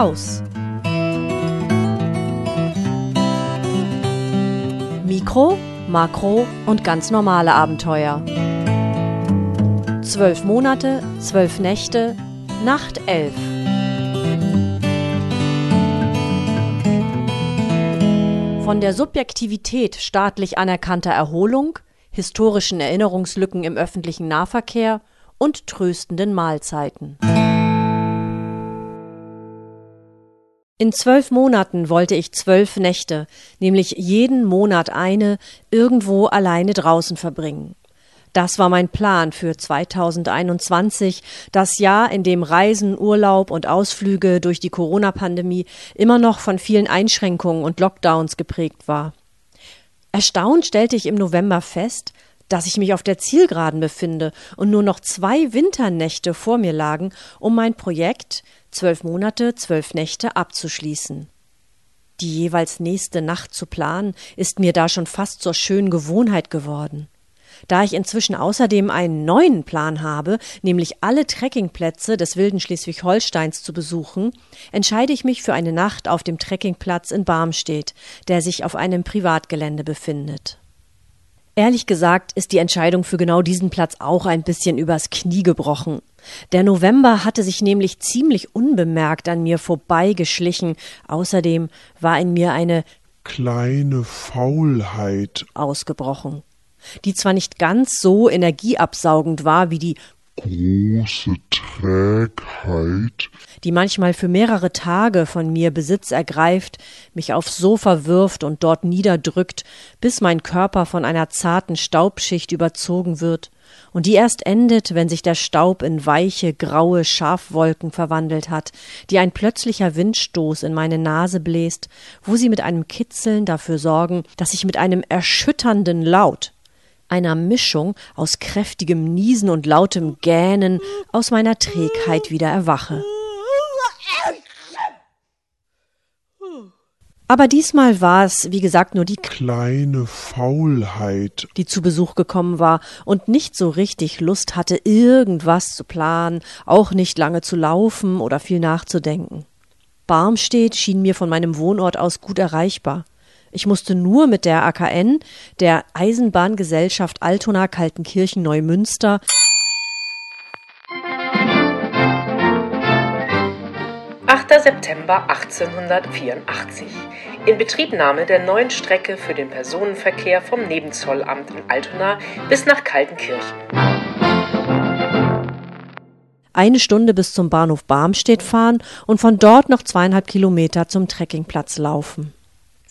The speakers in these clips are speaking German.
raus. Mikro, Makro und ganz normale Abenteuer. Zwölf Monate, zwölf Nächte, Nacht elf. Von der Subjektivität staatlich anerkannter Erholung, historischen Erinnerungslücken im öffentlichen Nahverkehr und tröstenden Mahlzeiten. In zwölf Monaten wollte ich zwölf Nächte, nämlich jeden Monat eine, irgendwo alleine draußen verbringen. Das war mein Plan für 2021, das Jahr, in dem Reisen, Urlaub und Ausflüge durch die Corona-Pandemie immer noch von vielen Einschränkungen und Lockdowns geprägt war. Erstaunt stellte ich im November fest, dass ich mich auf der Zielgeraden befinde und nur noch zwei Winternächte vor mir lagen, um mein Projekt zwölf Monate, zwölf Nächte abzuschließen. Die jeweils nächste Nacht zu planen, ist mir da schon fast zur schönen Gewohnheit geworden. Da ich inzwischen außerdem einen neuen Plan habe, nämlich alle Trekkingplätze des wilden Schleswig-Holsteins zu besuchen, entscheide ich mich für eine Nacht auf dem Trekkingplatz in Barmstedt, der sich auf einem Privatgelände befindet. Ehrlich gesagt ist die Entscheidung für genau diesen Platz auch ein bisschen übers Knie gebrochen. Der November hatte sich nämlich ziemlich unbemerkt an mir vorbeigeschlichen. Außerdem war in mir eine kleine Faulheit ausgebrochen, die zwar nicht ganz so energieabsaugend war wie die große Trägheit, die manchmal für mehrere Tage von mir Besitz ergreift, mich aufs Sofa wirft und dort niederdrückt, bis mein Körper von einer zarten Staubschicht überzogen wird, und die erst endet, wenn sich der Staub in weiche, graue Schafwolken verwandelt hat, die ein plötzlicher Windstoß in meine Nase bläst, wo sie mit einem Kitzeln dafür sorgen, dass ich mit einem erschütternden Laut einer Mischung aus kräftigem Niesen und lautem Gähnen aus meiner Trägheit wieder erwache. Aber diesmal war es, wie gesagt, nur die kleine Faulheit, die zu Besuch gekommen war und nicht so richtig Lust hatte, irgendwas zu planen, auch nicht lange zu laufen oder viel nachzudenken. Barmstedt schien mir von meinem Wohnort aus gut erreichbar. Ich musste nur mit der AKN, der Eisenbahngesellschaft Altona Kaltenkirchen Neumünster, September 1884. Inbetriebnahme der neuen Strecke für den Personenverkehr vom Nebenzollamt in Altona bis nach Kaltenkirchen. Eine Stunde bis zum Bahnhof Barmstedt fahren und von dort noch zweieinhalb Kilometer zum Trekkingplatz laufen.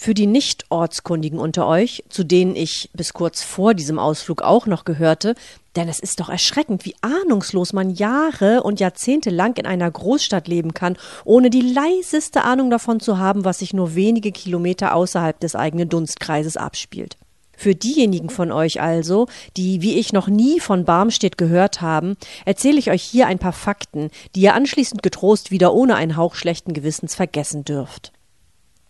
Für die Nicht-Ortskundigen unter euch, zu denen ich bis kurz vor diesem Ausflug auch noch gehörte, denn es ist doch erschreckend, wie ahnungslos man Jahre und Jahrzehnte lang in einer Großstadt leben kann, ohne die leiseste Ahnung davon zu haben, was sich nur wenige Kilometer außerhalb des eigenen Dunstkreises abspielt. Für diejenigen von euch also, die wie ich noch nie von Barmstedt gehört haben, erzähle ich euch hier ein paar Fakten, die ihr anschließend getrost wieder ohne einen Hauch schlechten Gewissens vergessen dürft.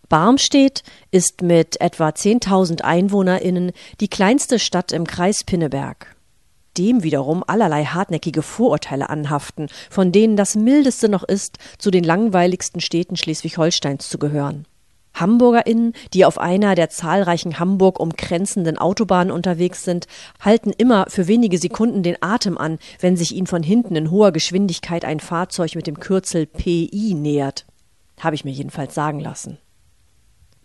Barmstedt ist mit etwa 10.000 EinwohnerInnen die kleinste Stadt im Kreis Pinneberg. Dem wiederum allerlei hartnäckige Vorurteile anhaften, von denen das mildeste noch ist, zu den langweiligsten Städten Schleswig-Holsteins zu gehören. HamburgerInnen, die auf einer der zahlreichen Hamburg umgrenzenden Autobahnen unterwegs sind, halten immer für wenige Sekunden den Atem an, wenn sich ihnen von hinten in hoher Geschwindigkeit ein Fahrzeug mit dem Kürzel PI nähert. Habe ich mir jedenfalls sagen lassen.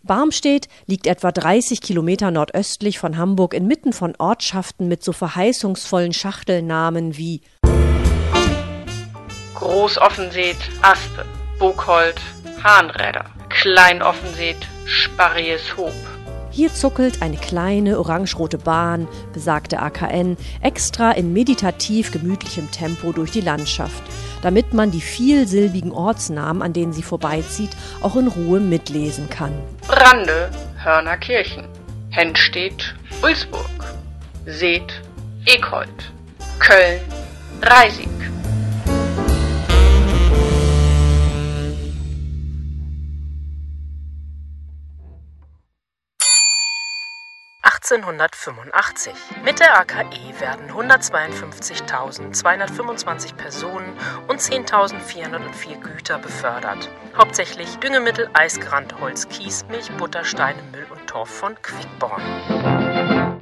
Barmstedt liegt etwa 30 Kilometer nordöstlich von Hamburg inmitten von Ortschaften mit so verheißungsvollen Schachtelnamen wie Großoffenseet, Aspe, Burghold, Hahnräder, Kleinoffenseet, Sparries Hob. Hier zuckelt eine kleine orangerote Bahn, besagte AKN, extra in meditativ gemütlichem Tempo durch die Landschaft, damit man die vielsilbigen Ortsnamen, an denen sie vorbeizieht, auch in Ruhe mitlesen kann. Brande, Hörnerkirchen, Henstedt, Ulsburg, Seet, Ekhold, Köln, Reisig. 1885. Mit der AKE werden 152.225 Personen und 10.404 Güter befördert. Hauptsächlich Düngemittel, Eisgerand, Holz, Kies, Milch, Butter, Steine, Müll und Torf von Quickborn.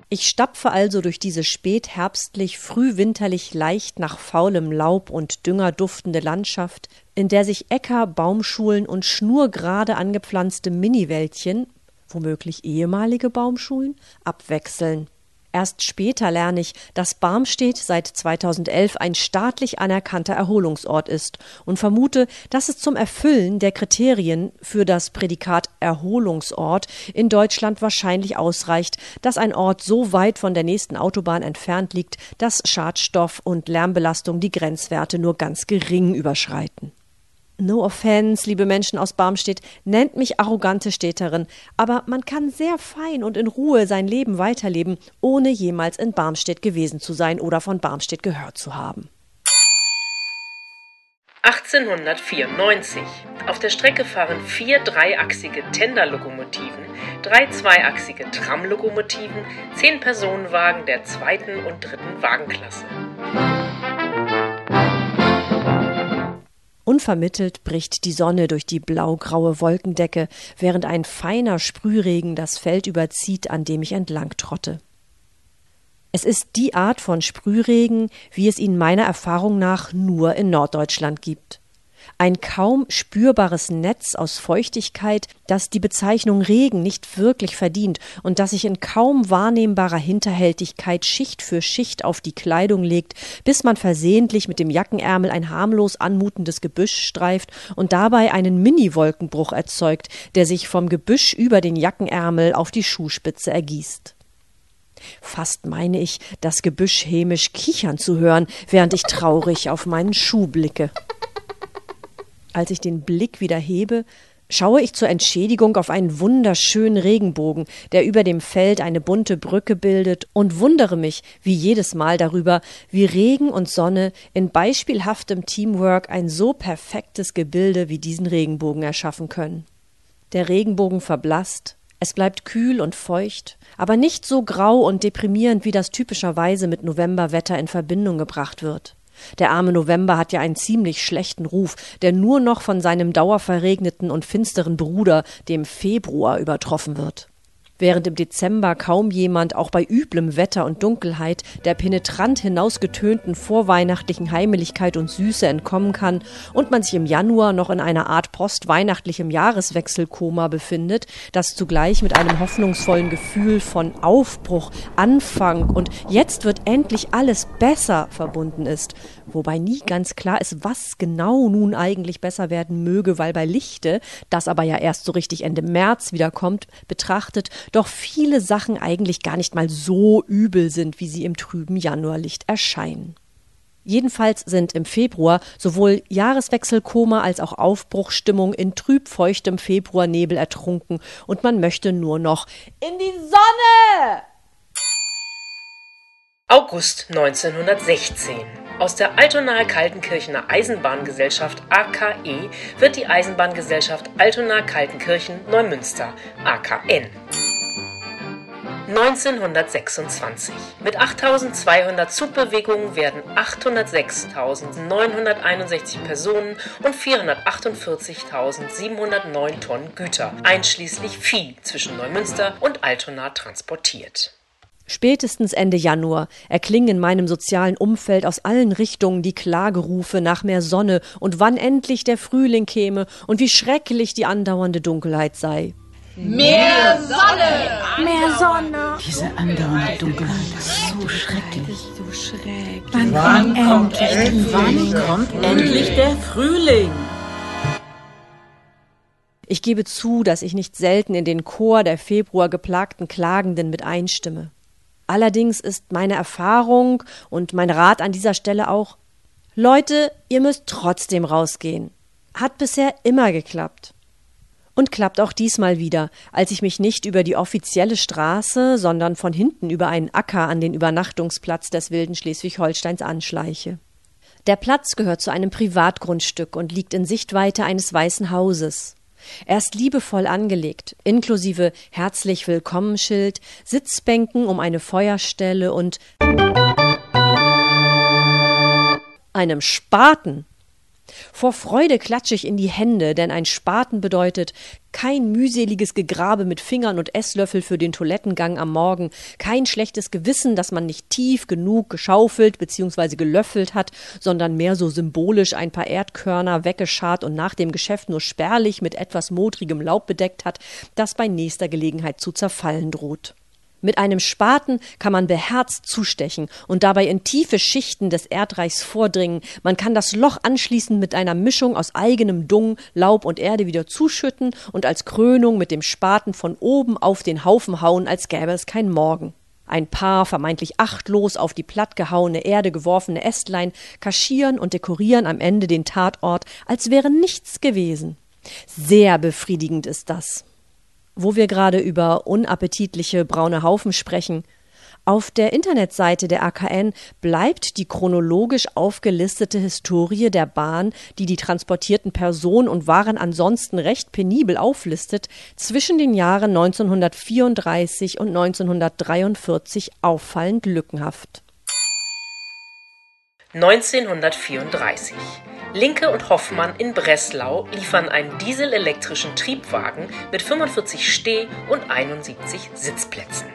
Ich stapfe also durch diese spätherbstlich, frühwinterlich leicht nach faulem Laub und Dünger duftende Landschaft, in der sich Äcker, Baumschulen und schnurgerade angepflanzte Miniwäldchen, womöglich ehemalige Baumschulen, abwechseln. Erst später lerne ich, dass Barmstedt seit 2011 ein staatlich anerkannter Erholungsort ist und vermute, dass es zum Erfüllen der Kriterien für das Prädikat Erholungsort in Deutschland wahrscheinlich ausreicht, dass ein Ort so weit von der nächsten Autobahn entfernt liegt, dass Schadstoff und Lärmbelastung die Grenzwerte nur ganz gering überschreiten. No offense, liebe Menschen aus Barmstedt, nennt mich arrogante Städterin, aber man kann sehr fein und in Ruhe sein Leben weiterleben, ohne jemals in Barmstedt gewesen zu sein oder von Barmstedt gehört zu haben. 1894. Auf der Strecke fahren vier dreiachsige Tenderlokomotiven, drei zweiachsige Tramlokomotiven, zehn Personenwagen der zweiten und dritten Wagenklasse. Unvermittelt bricht die Sonne durch die blaugraue Wolkendecke, während ein feiner Sprühregen das Feld überzieht, an dem ich entlang trotte. Es ist die Art von Sprühregen, wie es ihn meiner Erfahrung nach nur in Norddeutschland gibt ein kaum spürbares Netz aus Feuchtigkeit, das die Bezeichnung Regen nicht wirklich verdient und das sich in kaum wahrnehmbarer Hinterhältigkeit Schicht für Schicht auf die Kleidung legt, bis man versehentlich mit dem Jackenärmel ein harmlos anmutendes Gebüsch streift und dabei einen Mini-Wolkenbruch erzeugt, der sich vom Gebüsch über den Jackenärmel auf die Schuhspitze ergießt. Fast meine ich, das Gebüsch hämisch kichern zu hören, während ich traurig auf meinen Schuh blicke. Als ich den Blick wieder hebe, schaue ich zur Entschädigung auf einen wunderschönen Regenbogen, der über dem Feld eine bunte Brücke bildet, und wundere mich wie jedes Mal darüber, wie Regen und Sonne in beispielhaftem Teamwork ein so perfektes Gebilde wie diesen Regenbogen erschaffen können. Der Regenbogen verblasst, es bleibt kühl und feucht, aber nicht so grau und deprimierend, wie das typischerweise mit Novemberwetter in Verbindung gebracht wird. Der arme November hat ja einen ziemlich schlechten Ruf, der nur noch von seinem dauerverregneten und finsteren Bruder, dem Februar, übertroffen wird während im Dezember kaum jemand auch bei üblem Wetter und Dunkelheit der penetrant hinausgetönten vorweihnachtlichen Heimeligkeit und Süße entkommen kann und man sich im Januar noch in einer Art postweihnachtlichem Jahreswechselkoma befindet, das zugleich mit einem hoffnungsvollen Gefühl von Aufbruch, Anfang und jetzt wird endlich alles besser verbunden ist, wobei nie ganz klar ist, was genau nun eigentlich besser werden möge, weil bei Lichte, das aber ja erst so richtig Ende März wiederkommt, betrachtet, doch viele Sachen eigentlich gar nicht mal so übel sind, wie sie im trüben Januarlicht erscheinen. Jedenfalls sind im Februar sowohl Jahreswechselkoma als auch Aufbruchstimmung in trübfeuchtem Februarnebel ertrunken und man möchte nur noch in die Sonne! August 1916. Aus der Altonaer Kaltenkirchener Eisenbahngesellschaft AKE wird die Eisenbahngesellschaft Altona-Kaltenkirchen Neumünster AKN. 1926. Mit 8200 Zugbewegungen werden 806.961 Personen und 448.709 Tonnen Güter, einschließlich Vieh, zwischen Neumünster und Altona transportiert. Spätestens Ende Januar erklingen in meinem sozialen Umfeld aus allen Richtungen die Klagerufe nach mehr Sonne und wann endlich der Frühling käme und wie schrecklich die andauernde Dunkelheit sei. Mehr Sonne! Mehr Sonne! Diese andauernde Dunkelheit ist so schrecklich. So schrecklich. Wann, wann kommt endlich, wann kommt endlich der Frühling? Ich gebe zu, dass ich nicht selten in den Chor der Februar geplagten Klagenden mit einstimme. Allerdings ist meine Erfahrung und mein Rat an dieser Stelle auch Leute, ihr müsst trotzdem rausgehen. Hat bisher immer geklappt. Und klappt auch diesmal wieder, als ich mich nicht über die offizielle Straße, sondern von hinten über einen Acker an den Übernachtungsplatz des wilden Schleswig-Holsteins anschleiche. Der Platz gehört zu einem Privatgrundstück und liegt in Sichtweite eines weißen Hauses. Er ist liebevoll angelegt, inklusive herzlich willkommen Schild, Sitzbänken um eine Feuerstelle und einem Spaten. Vor Freude klatsche ich in die Hände, denn ein Spaten bedeutet kein mühseliges Gegrabe mit Fingern und Esslöffel für den Toilettengang am Morgen, kein schlechtes Gewissen, dass man nicht tief genug geschaufelt bzw. gelöffelt hat, sondern mehr so symbolisch ein paar Erdkörner weggeschart und nach dem Geschäft nur spärlich mit etwas modrigem Laub bedeckt hat, das bei nächster Gelegenheit zu zerfallen droht. Mit einem Spaten kann man beherzt zustechen und dabei in tiefe Schichten des Erdreichs vordringen. Man kann das Loch anschließend mit einer Mischung aus eigenem Dung, Laub und Erde wieder zuschütten und als Krönung mit dem Spaten von oben auf den Haufen hauen, als gäbe es kein Morgen. Ein paar vermeintlich achtlos auf die plattgehauene Erde geworfene Ästlein kaschieren und dekorieren am Ende den Tatort, als wäre nichts gewesen. Sehr befriedigend ist das. Wo wir gerade über unappetitliche braune Haufen sprechen, auf der Internetseite der AKN bleibt die chronologisch aufgelistete Historie der Bahn, die die transportierten Personen und Waren ansonsten recht penibel auflistet, zwischen den Jahren 1934 und 1943 auffallend lückenhaft. 1934 Linke und Hoffmann in Breslau liefern einen dieselelektrischen Triebwagen mit 45 Steh- und 71 Sitzplätzen.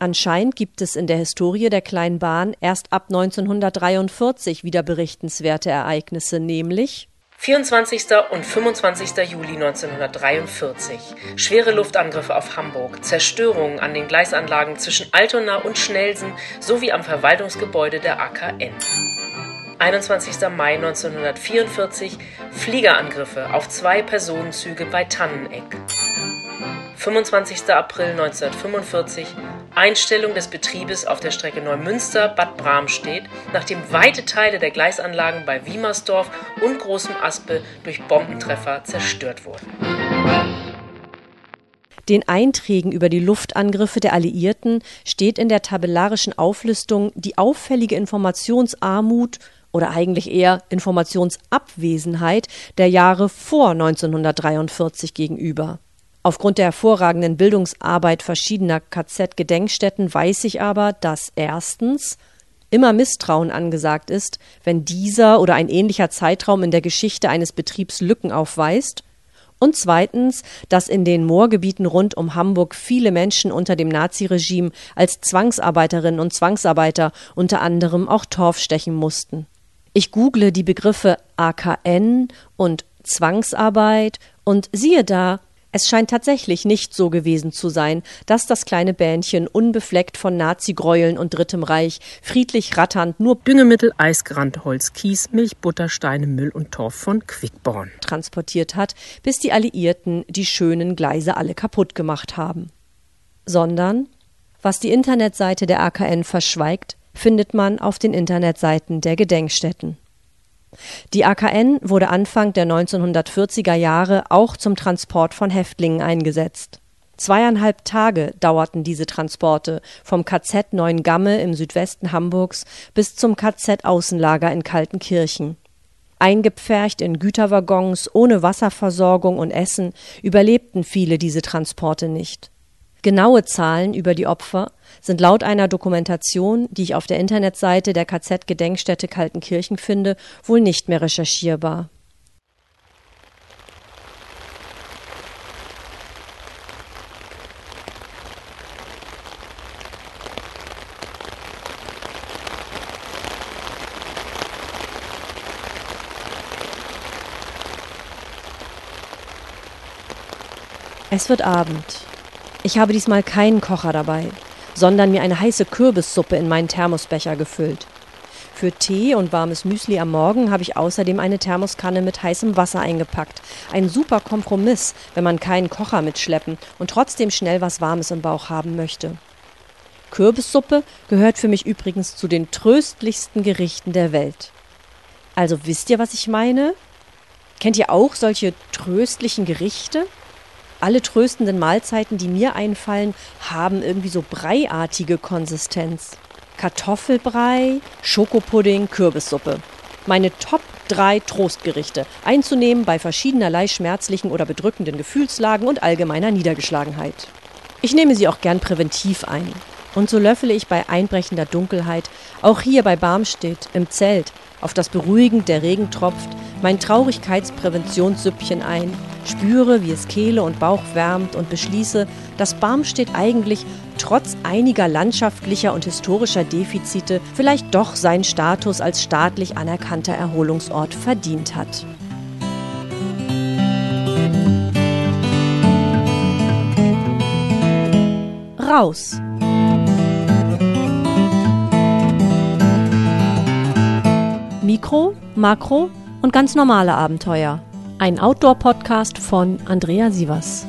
Anscheinend gibt es in der Historie der kleinen Bahn erst ab 1943 wieder berichtenswerte Ereignisse, nämlich 24. und 25. Juli 1943. Schwere Luftangriffe auf Hamburg, Zerstörungen an den Gleisanlagen zwischen Altona und Schnelsen sowie am Verwaltungsgebäude der AKN. 21. Mai 1944 Fliegerangriffe auf zwei Personenzüge bei Tanneneck. 25. April 1945 Einstellung des Betriebes auf der Strecke Neumünster-Bad Bramstedt, nachdem weite Teile der Gleisanlagen bei Wiemersdorf und Großem Aspe durch Bombentreffer zerstört wurden. Den Einträgen über die Luftangriffe der Alliierten steht in der tabellarischen Auflistung die auffällige Informationsarmut oder eigentlich eher Informationsabwesenheit der Jahre vor 1943 gegenüber. Aufgrund der hervorragenden Bildungsarbeit verschiedener KZ-Gedenkstätten weiß ich aber, dass erstens immer Misstrauen angesagt ist, wenn dieser oder ein ähnlicher Zeitraum in der Geschichte eines Betriebs Lücken aufweist, und zweitens, dass in den Moorgebieten rund um Hamburg viele Menschen unter dem Naziregime als Zwangsarbeiterinnen und Zwangsarbeiter unter anderem auch Torf stechen mussten. Ich google die Begriffe AKN und Zwangsarbeit und siehe da, es scheint tatsächlich nicht so gewesen zu sein, dass das kleine Bähnchen unbefleckt von Nazi-Gräueln und Drittem Reich friedlich ratternd nur Düngemittel, Eisgerannte Holz, Kies, Milch, Butter, Steine, Müll und Torf von Quickborn transportiert hat, bis die Alliierten die schönen Gleise alle kaputt gemacht haben. Sondern, was die Internetseite der AKN verschweigt, findet man auf den Internetseiten der Gedenkstätten. Die AKN wurde Anfang der 1940er Jahre auch zum Transport von Häftlingen eingesetzt. Zweieinhalb Tage dauerten diese Transporte vom KZ Neuengamme im Südwesten Hamburgs bis zum KZ Außenlager in Kaltenkirchen. Eingepfercht in Güterwaggons ohne Wasserversorgung und Essen überlebten viele diese Transporte nicht. Genaue Zahlen über die Opfer sind laut einer Dokumentation, die ich auf der Internetseite der KZ-Gedenkstätte Kaltenkirchen finde, wohl nicht mehr recherchierbar. Es wird Abend. Ich habe diesmal keinen Kocher dabei, sondern mir eine heiße Kürbissuppe in meinen Thermosbecher gefüllt. Für Tee und warmes Müsli am Morgen habe ich außerdem eine Thermoskanne mit heißem Wasser eingepackt. Ein super Kompromiss, wenn man keinen Kocher mitschleppen und trotzdem schnell was Warmes im Bauch haben möchte. Kürbissuppe gehört für mich übrigens zu den tröstlichsten Gerichten der Welt. Also wisst ihr, was ich meine? Kennt ihr auch solche tröstlichen Gerichte? Alle tröstenden Mahlzeiten, die mir einfallen, haben irgendwie so breiartige Konsistenz. Kartoffelbrei, Schokopudding, Kürbissuppe. Meine Top drei Trostgerichte, einzunehmen bei verschiedenerlei schmerzlichen oder bedrückenden Gefühlslagen und allgemeiner Niedergeschlagenheit. Ich nehme sie auch gern präventiv ein. Und so löffele ich bei einbrechender Dunkelheit, auch hier bei Barmstedt, im Zelt, auf das beruhigend der Regen tropft, mein Traurigkeitspräventionssüppchen ein, spüre, wie es Kehle und Bauch wärmt und beschließe, dass Barmstedt eigentlich trotz einiger landschaftlicher und historischer Defizite vielleicht doch seinen Status als staatlich anerkannter Erholungsort verdient hat. Raus! Mikro, Makro und ganz normale Abenteuer. Ein Outdoor-Podcast von Andrea Sievers.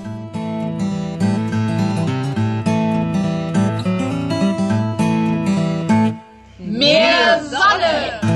Mehr Sonne!